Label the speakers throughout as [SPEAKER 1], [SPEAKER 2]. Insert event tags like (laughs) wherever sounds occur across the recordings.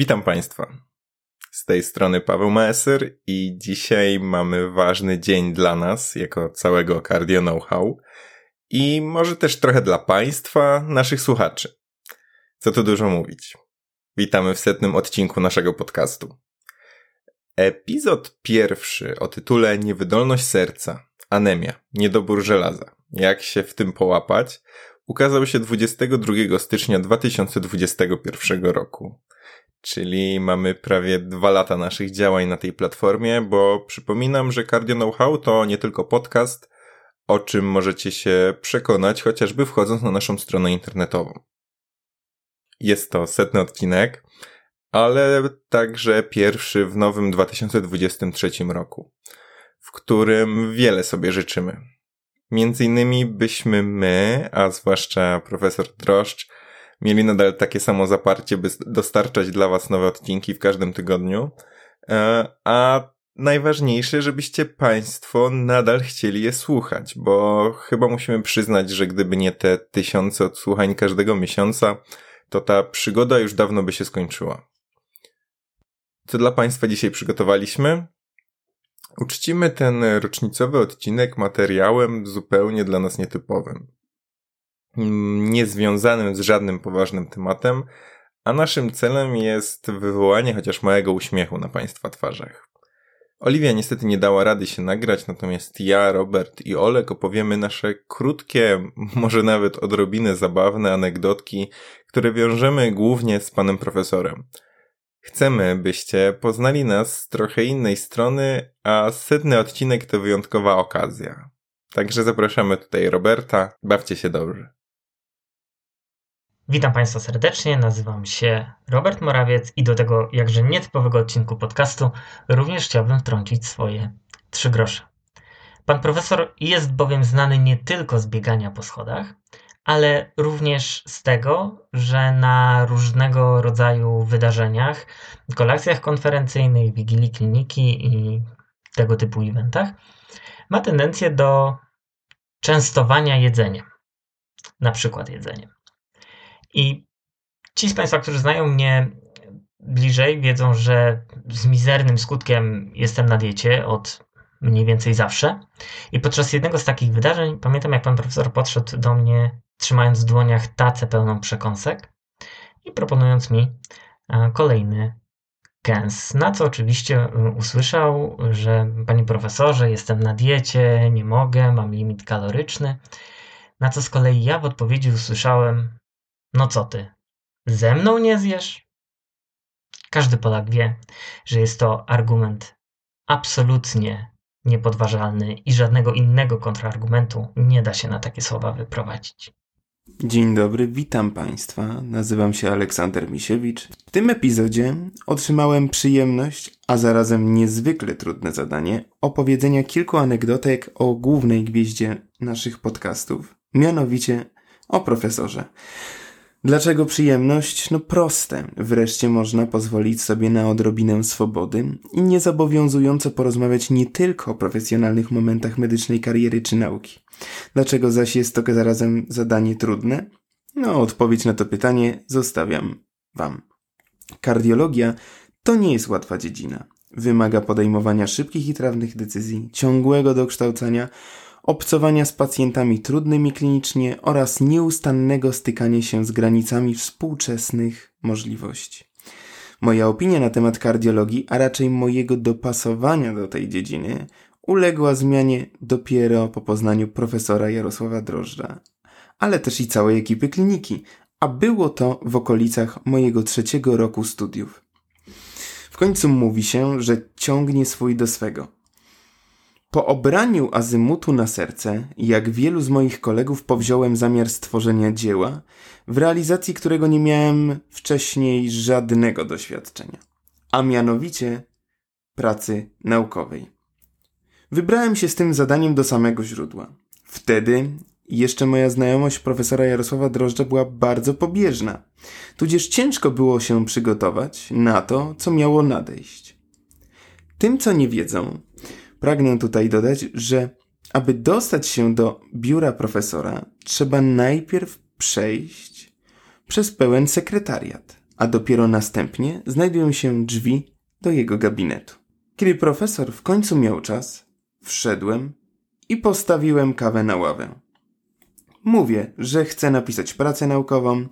[SPEAKER 1] Witam Państwa. Z tej strony Paweł Maeser i dzisiaj mamy ważny dzień dla nas, jako całego Cardio Know-how i może też trochę dla Państwa, naszych słuchaczy. Co tu dużo mówić. Witamy w setnym odcinku naszego podcastu. Epizod pierwszy o tytule Niewydolność serca, anemia, niedobór żelaza. Jak się w tym połapać? Ukazał się 22 stycznia 2021 roku. Czyli mamy prawie dwa lata naszych działań na tej platformie, bo przypominam, że Cardio Know-how to nie tylko podcast, o czym możecie się przekonać chociażby wchodząc na naszą stronę internetową. Jest to setny odcinek, ale także pierwszy w nowym 2023 roku, w którym wiele sobie życzymy. Między innymi byśmy my, a zwłaszcza profesor Droszcz, mieli nadal takie samo zaparcie, by dostarczać dla Was nowe odcinki w każdym tygodniu. E, a najważniejsze, żebyście Państwo nadal chcieli je słuchać, bo chyba musimy przyznać, że gdyby nie te tysiące odsłuchań każdego miesiąca, to ta przygoda już dawno by się skończyła. Co dla Państwa dzisiaj przygotowaliśmy? Uczcimy ten rocznicowy odcinek materiałem zupełnie dla nas nietypowym. Niezwiązanym z żadnym poważnym tematem, a naszym celem jest wywołanie chociaż małego uśmiechu na Państwa twarzach. Oliwia niestety nie dała rady się nagrać, natomiast ja, Robert i Olek opowiemy nasze krótkie, (laughs) może nawet odrobinę zabawne anegdotki, które wiążemy głównie z panem profesorem. Chcemy, byście poznali nas z trochę innej strony, a setny odcinek to wyjątkowa okazja. Także zapraszamy tutaj Roberta, bawcie się dobrze.
[SPEAKER 2] Witam Państwa serdecznie, nazywam się Robert Morawiec i do tego jakże nietypowego odcinku podcastu również chciałbym wtrącić swoje trzy grosze. Pan profesor jest bowiem znany nie tylko z biegania po schodach, ale również z tego, że na różnego rodzaju wydarzeniach, kolekcjach konferencyjnych, wigilii kliniki i tego typu eventach ma tendencję do częstowania jedzeniem. Na przykład jedzeniem. I ci z Państwa, którzy znają mnie bliżej, wiedzą, że z mizernym skutkiem jestem na diecie od mniej więcej zawsze. I podczas jednego z takich wydarzeń pamiętam, jak pan profesor podszedł do mnie, trzymając w dłoniach tacę pełną przekąsek i proponując mi e, kolejny kęs. Na co oczywiście e, usłyszał, że panie profesorze, jestem na diecie, nie mogę, mam limit kaloryczny. Na co z kolei ja w odpowiedzi usłyszałem: no co ty, ze mną nie zjesz? Każdy Polak wie, że jest to argument absolutnie niepodważalny i żadnego innego kontrargumentu nie da się na takie słowa wyprowadzić.
[SPEAKER 3] Dzień dobry, witam Państwa. Nazywam się Aleksander Misiewicz. W tym epizodzie otrzymałem przyjemność, a zarazem niezwykle trudne zadanie opowiedzenia kilku anegdotek o głównej gwieździe naszych podcastów, mianowicie o profesorze. Dlaczego przyjemność? No proste. Wreszcie można pozwolić sobie na odrobinę swobody i niezobowiązująco porozmawiać nie tylko o profesjonalnych momentach medycznej kariery czy nauki. Dlaczego zaś jest to zarazem zadanie trudne? No, odpowiedź na to pytanie zostawiam Wam. Kardiologia to nie jest łatwa dziedzina. Wymaga podejmowania szybkich i trawnych decyzji, ciągłego dokształcania obcowania z pacjentami trudnymi klinicznie oraz nieustannego stykania się z granicami współczesnych możliwości. Moja opinia na temat kardiologii, a raczej mojego dopasowania do tej dziedziny, uległa zmianie dopiero po poznaniu profesora Jarosława Drożdża, ale też i całej ekipy kliniki, a było to w okolicach mojego trzeciego roku studiów. W końcu mówi się, że ciągnie swój do swego. Po obraniu azymutu na serce, jak wielu z moich kolegów, powziąłem zamiar stworzenia dzieła, w realizacji którego nie miałem wcześniej żadnego doświadczenia, a mianowicie pracy naukowej. Wybrałem się z tym zadaniem do samego źródła. Wtedy jeszcze moja znajomość profesora Jarosława Drożdża była bardzo pobieżna, tudzież ciężko było się przygotować na to, co miało nadejść. Tym, co nie wiedzą, Pragnę tutaj dodać, że aby dostać się do biura profesora, trzeba najpierw przejść przez pełen sekretariat, a dopiero następnie znajdują się drzwi do jego gabinetu. Kiedy profesor w końcu miał czas, wszedłem i postawiłem kawę na ławę. Mówię, że chcę napisać pracę naukową,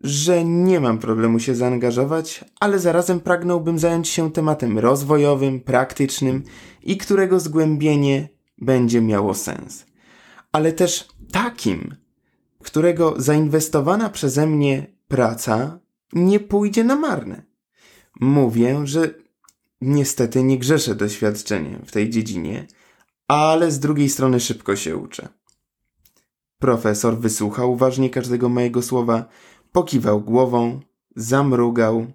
[SPEAKER 3] że nie mam problemu się zaangażować, ale zarazem pragnąłbym zająć się tematem rozwojowym, praktycznym i którego zgłębienie będzie miało sens. Ale też takim, którego zainwestowana przeze mnie praca nie pójdzie na marne. Mówię, że niestety nie grzeszę doświadczeniem w tej dziedzinie, ale z drugiej strony szybko się uczę. Profesor wysłuchał uważnie każdego mojego słowa, pokiwał głową, zamrugał,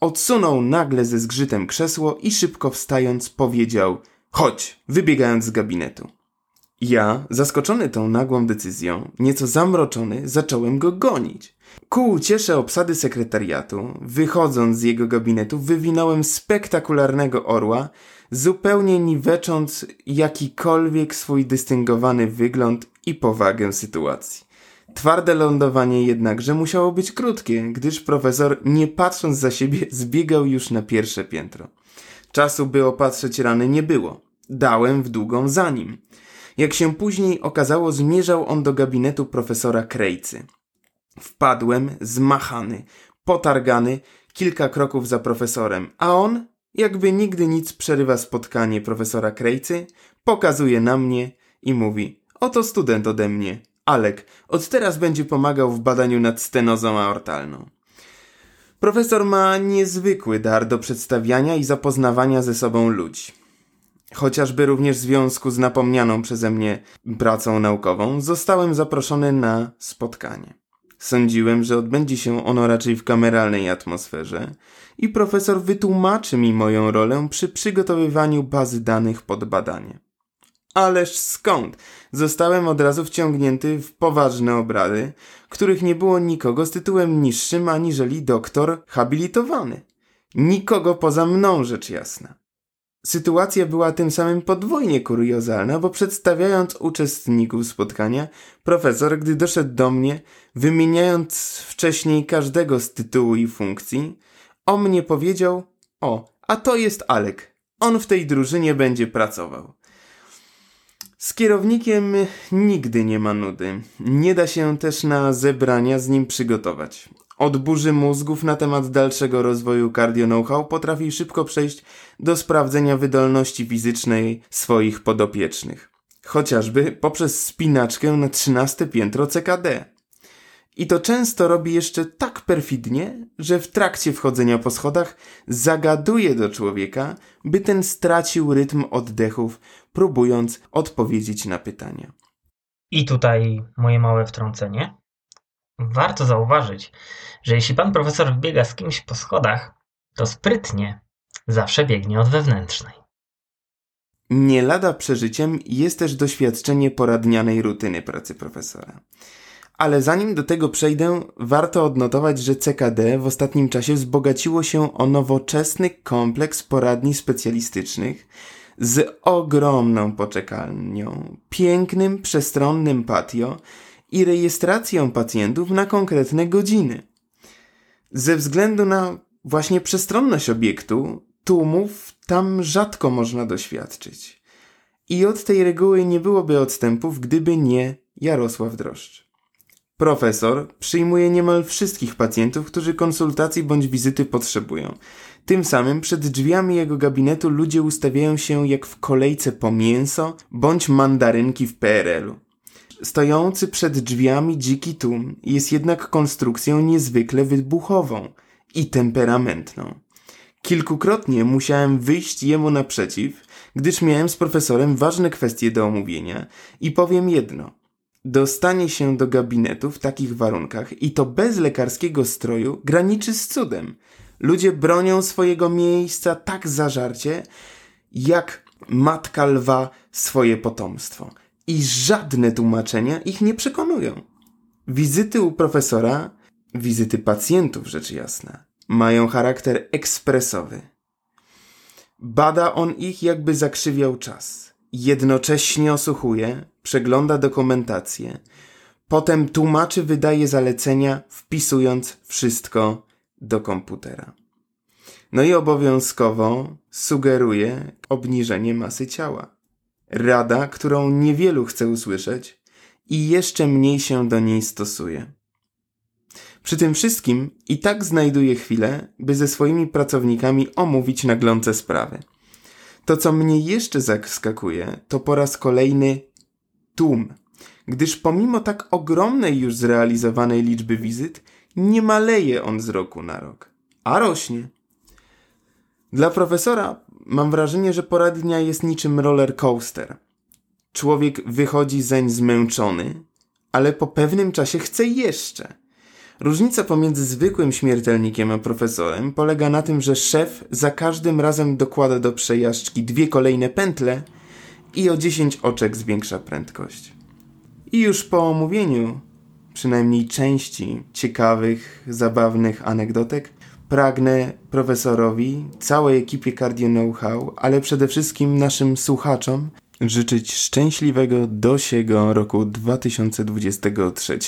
[SPEAKER 3] odsunął nagle ze zgrzytem krzesło i szybko wstając powiedział: Chodź, wybiegając z gabinetu. Ja, zaskoczony tą nagłą decyzją, nieco zamroczony, zacząłem go gonić. Ku uciesze obsady sekretariatu, wychodząc z jego gabinetu, wywinąłem spektakularnego orła, zupełnie niwecząc jakikolwiek swój dystyngowany wygląd i powagę sytuacji. Twarde lądowanie jednakże musiało być krótkie, gdyż profesor, nie patrząc za siebie, zbiegał już na pierwsze piętro. Czasu, by opatrzeć rany, nie było. Dałem w długą za nim. Jak się później okazało, zmierzał on do gabinetu profesora Krejcy. Wpadłem, zmachany, potargany, kilka kroków za profesorem, a on, jakby nigdy nic przerywa spotkanie profesora Krejcy, pokazuje na mnie i mówi: Oto student ode mnie, Alek, od teraz będzie pomagał w badaniu nad stenozą aortalną. Profesor ma niezwykły dar do przedstawiania i zapoznawania ze sobą ludzi. Chociażby również w związku z napomnianą przeze mnie pracą naukową, zostałem zaproszony na spotkanie. Sądziłem, że odbędzie się ono raczej w kameralnej atmosferze i profesor wytłumaczy mi moją rolę przy przygotowywaniu bazy danych pod badanie. Ależ skąd? Zostałem od razu wciągnięty w poważne obrady, których nie było nikogo z tytułem niższym aniżeli doktor habilitowany. Nikogo poza mną, rzecz jasna. Sytuacja była tym samym podwójnie kuriozalna, bo przedstawiając uczestników spotkania, profesor, gdy doszedł do mnie, wymieniając wcześniej każdego z tytułu i funkcji, o mnie powiedział: O, a to jest Alek. On w tej drużynie będzie pracował. Z kierownikiem nigdy nie ma nudy. Nie da się też na zebrania z nim przygotować. Od burzy mózgów na temat dalszego rozwoju cardio know-how potrafi szybko przejść do sprawdzenia wydolności fizycznej swoich podopiecznych. Chociażby poprzez spinaczkę na 13 piętro CKD. I to często robi jeszcze tak perfidnie, że w trakcie wchodzenia po schodach zagaduje do człowieka, by ten stracił rytm oddechów, próbując odpowiedzieć na pytania.
[SPEAKER 2] I tutaj moje małe wtrącenie. Warto zauważyć, że jeśli pan profesor biega z kimś po schodach, to sprytnie zawsze biegnie od wewnętrznej.
[SPEAKER 3] Nie lada przeżyciem jest też doświadczenie poradnianej rutyny pracy profesora. Ale zanim do tego przejdę, warto odnotować, że CKD w ostatnim czasie wzbogaciło się o nowoczesny kompleks poradni specjalistycznych z ogromną poczekalnią, pięknym, przestronnym patio i rejestracją pacjentów na konkretne godziny. Ze względu na właśnie przestronność obiektu, tłumów tam rzadko można doświadczyć. I od tej reguły nie byłoby odstępów, gdyby nie Jarosław Droszcz. Profesor przyjmuje niemal wszystkich pacjentów, którzy konsultacji bądź wizyty potrzebują. Tym samym przed drzwiami jego gabinetu ludzie ustawiają się jak w kolejce po mięso bądź mandarynki w PRL-u. Stojący przed drzwiami dziki tłum jest jednak konstrukcją niezwykle wybuchową i temperamentną. Kilkukrotnie musiałem wyjść jemu naprzeciw, gdyż miałem z profesorem ważne kwestie do omówienia i powiem jedno. Dostanie się do gabinetu w takich warunkach i to bez lekarskiego stroju graniczy z cudem. Ludzie bronią swojego miejsca tak zażarcie, jak matka lwa swoje potomstwo i żadne tłumaczenia ich nie przekonują. Wizyty u profesora, wizyty pacjentów rzecz jasna, mają charakter ekspresowy. Bada on ich, jakby zakrzywiał czas. Jednocześnie osłuchuje, przegląda dokumentację, potem tłumaczy, wydaje zalecenia, wpisując wszystko do komputera. No i obowiązkowo sugeruje obniżenie masy ciała. Rada, którą niewielu chce usłyszeć i jeszcze mniej się do niej stosuje. Przy tym wszystkim i tak znajduje chwilę, by ze swoimi pracownikami omówić naglące sprawy. To, co mnie jeszcze zaskakuje, to po raz kolejny tłum, gdyż pomimo tak ogromnej już zrealizowanej liczby wizyt, nie maleje on z roku na rok, a rośnie. Dla profesora mam wrażenie, że pora dnia jest niczym roller coaster. Człowiek wychodzi zeń zmęczony, ale po pewnym czasie chce jeszcze. Różnica pomiędzy zwykłym śmiertelnikiem a profesorem polega na tym, że szef za każdym razem dokłada do przejażdżki dwie kolejne pętle i o 10 oczek zwiększa prędkość. I już po omówieniu przynajmniej części ciekawych, zabawnych anegdotek, pragnę profesorowi, całej ekipie Cardio Know-how, ale przede wszystkim naszym słuchaczom życzyć szczęśliwego dosiego roku 2023,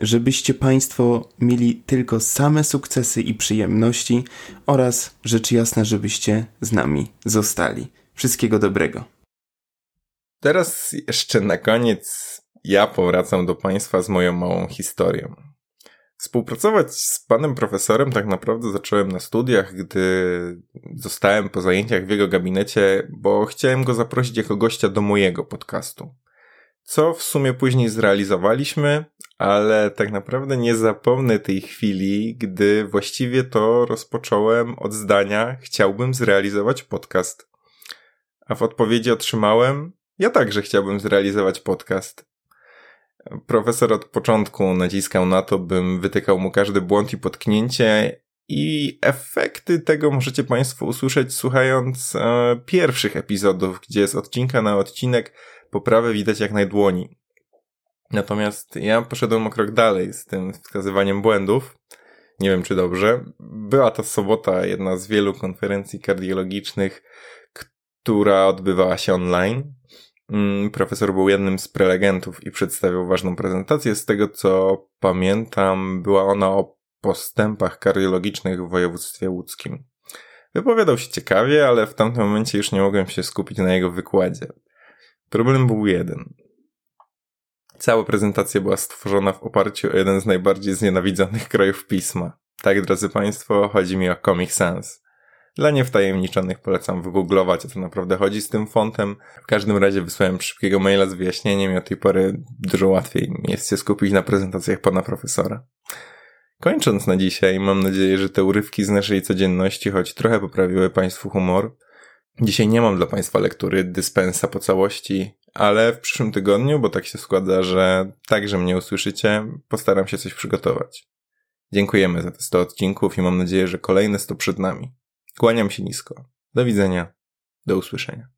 [SPEAKER 3] żebyście Państwo mieli tylko same sukcesy i przyjemności oraz rzecz jasna, żebyście z nami zostali. Wszystkiego dobrego.
[SPEAKER 1] Teraz jeszcze na koniec ja powracam do Państwa z moją małą historią. Współpracować z panem profesorem tak naprawdę zacząłem na studiach, gdy zostałem po zajęciach w jego gabinecie, bo chciałem go zaprosić jako gościa do mojego podcastu. Co w sumie później zrealizowaliśmy, ale tak naprawdę nie zapomnę tej chwili, gdy właściwie to rozpocząłem od zdania: Chciałbym zrealizować podcast. A w odpowiedzi otrzymałem: Ja także chciałbym zrealizować podcast. Profesor od początku naciskał na to, bym wytykał mu każdy błąd i potknięcie, i efekty tego możecie Państwo usłyszeć słuchając e, pierwszych epizodów, gdzie z odcinka na odcinek poprawę widać jak najdłoni. Natomiast ja poszedłem o krok dalej z tym wskazywaniem błędów. Nie wiem, czy dobrze. Była to sobota, jedna z wielu konferencji kardiologicznych, która odbywała się online. Mm, profesor był jednym z prelegentów i przedstawiał ważną prezentację. Z tego co pamiętam, była ona o postępach kardiologicznych w województwie łódzkim. Wypowiadał się ciekawie, ale w tamtym momencie już nie mogłem się skupić na jego wykładzie. Problem był jeden. Cała prezentacja była stworzona w oparciu o jeden z najbardziej znienawidzonych krajów pisma. Tak, drodzy Państwo, chodzi mi o Comic Sans. Dla niewtajemniczonych polecam wygooglować, o co naprawdę chodzi z tym fontem. W każdym razie wysłałem szybkiego maila z wyjaśnieniem i od tej pory dużo łatwiej jest się skupić na prezentacjach pana profesora. Kończąc na dzisiaj, mam nadzieję, że te urywki z naszej codzienności choć trochę poprawiły Państwu humor. Dzisiaj nie mam dla Państwa lektury dyspensa po całości, ale w przyszłym tygodniu, bo tak się składa, że także mnie usłyszycie, postaram się coś przygotować. Dziękujemy za te 100 odcinków i mam nadzieję, że kolejne 100 przed nami. Kłaniam się nisko. Do widzenia. Do usłyszenia.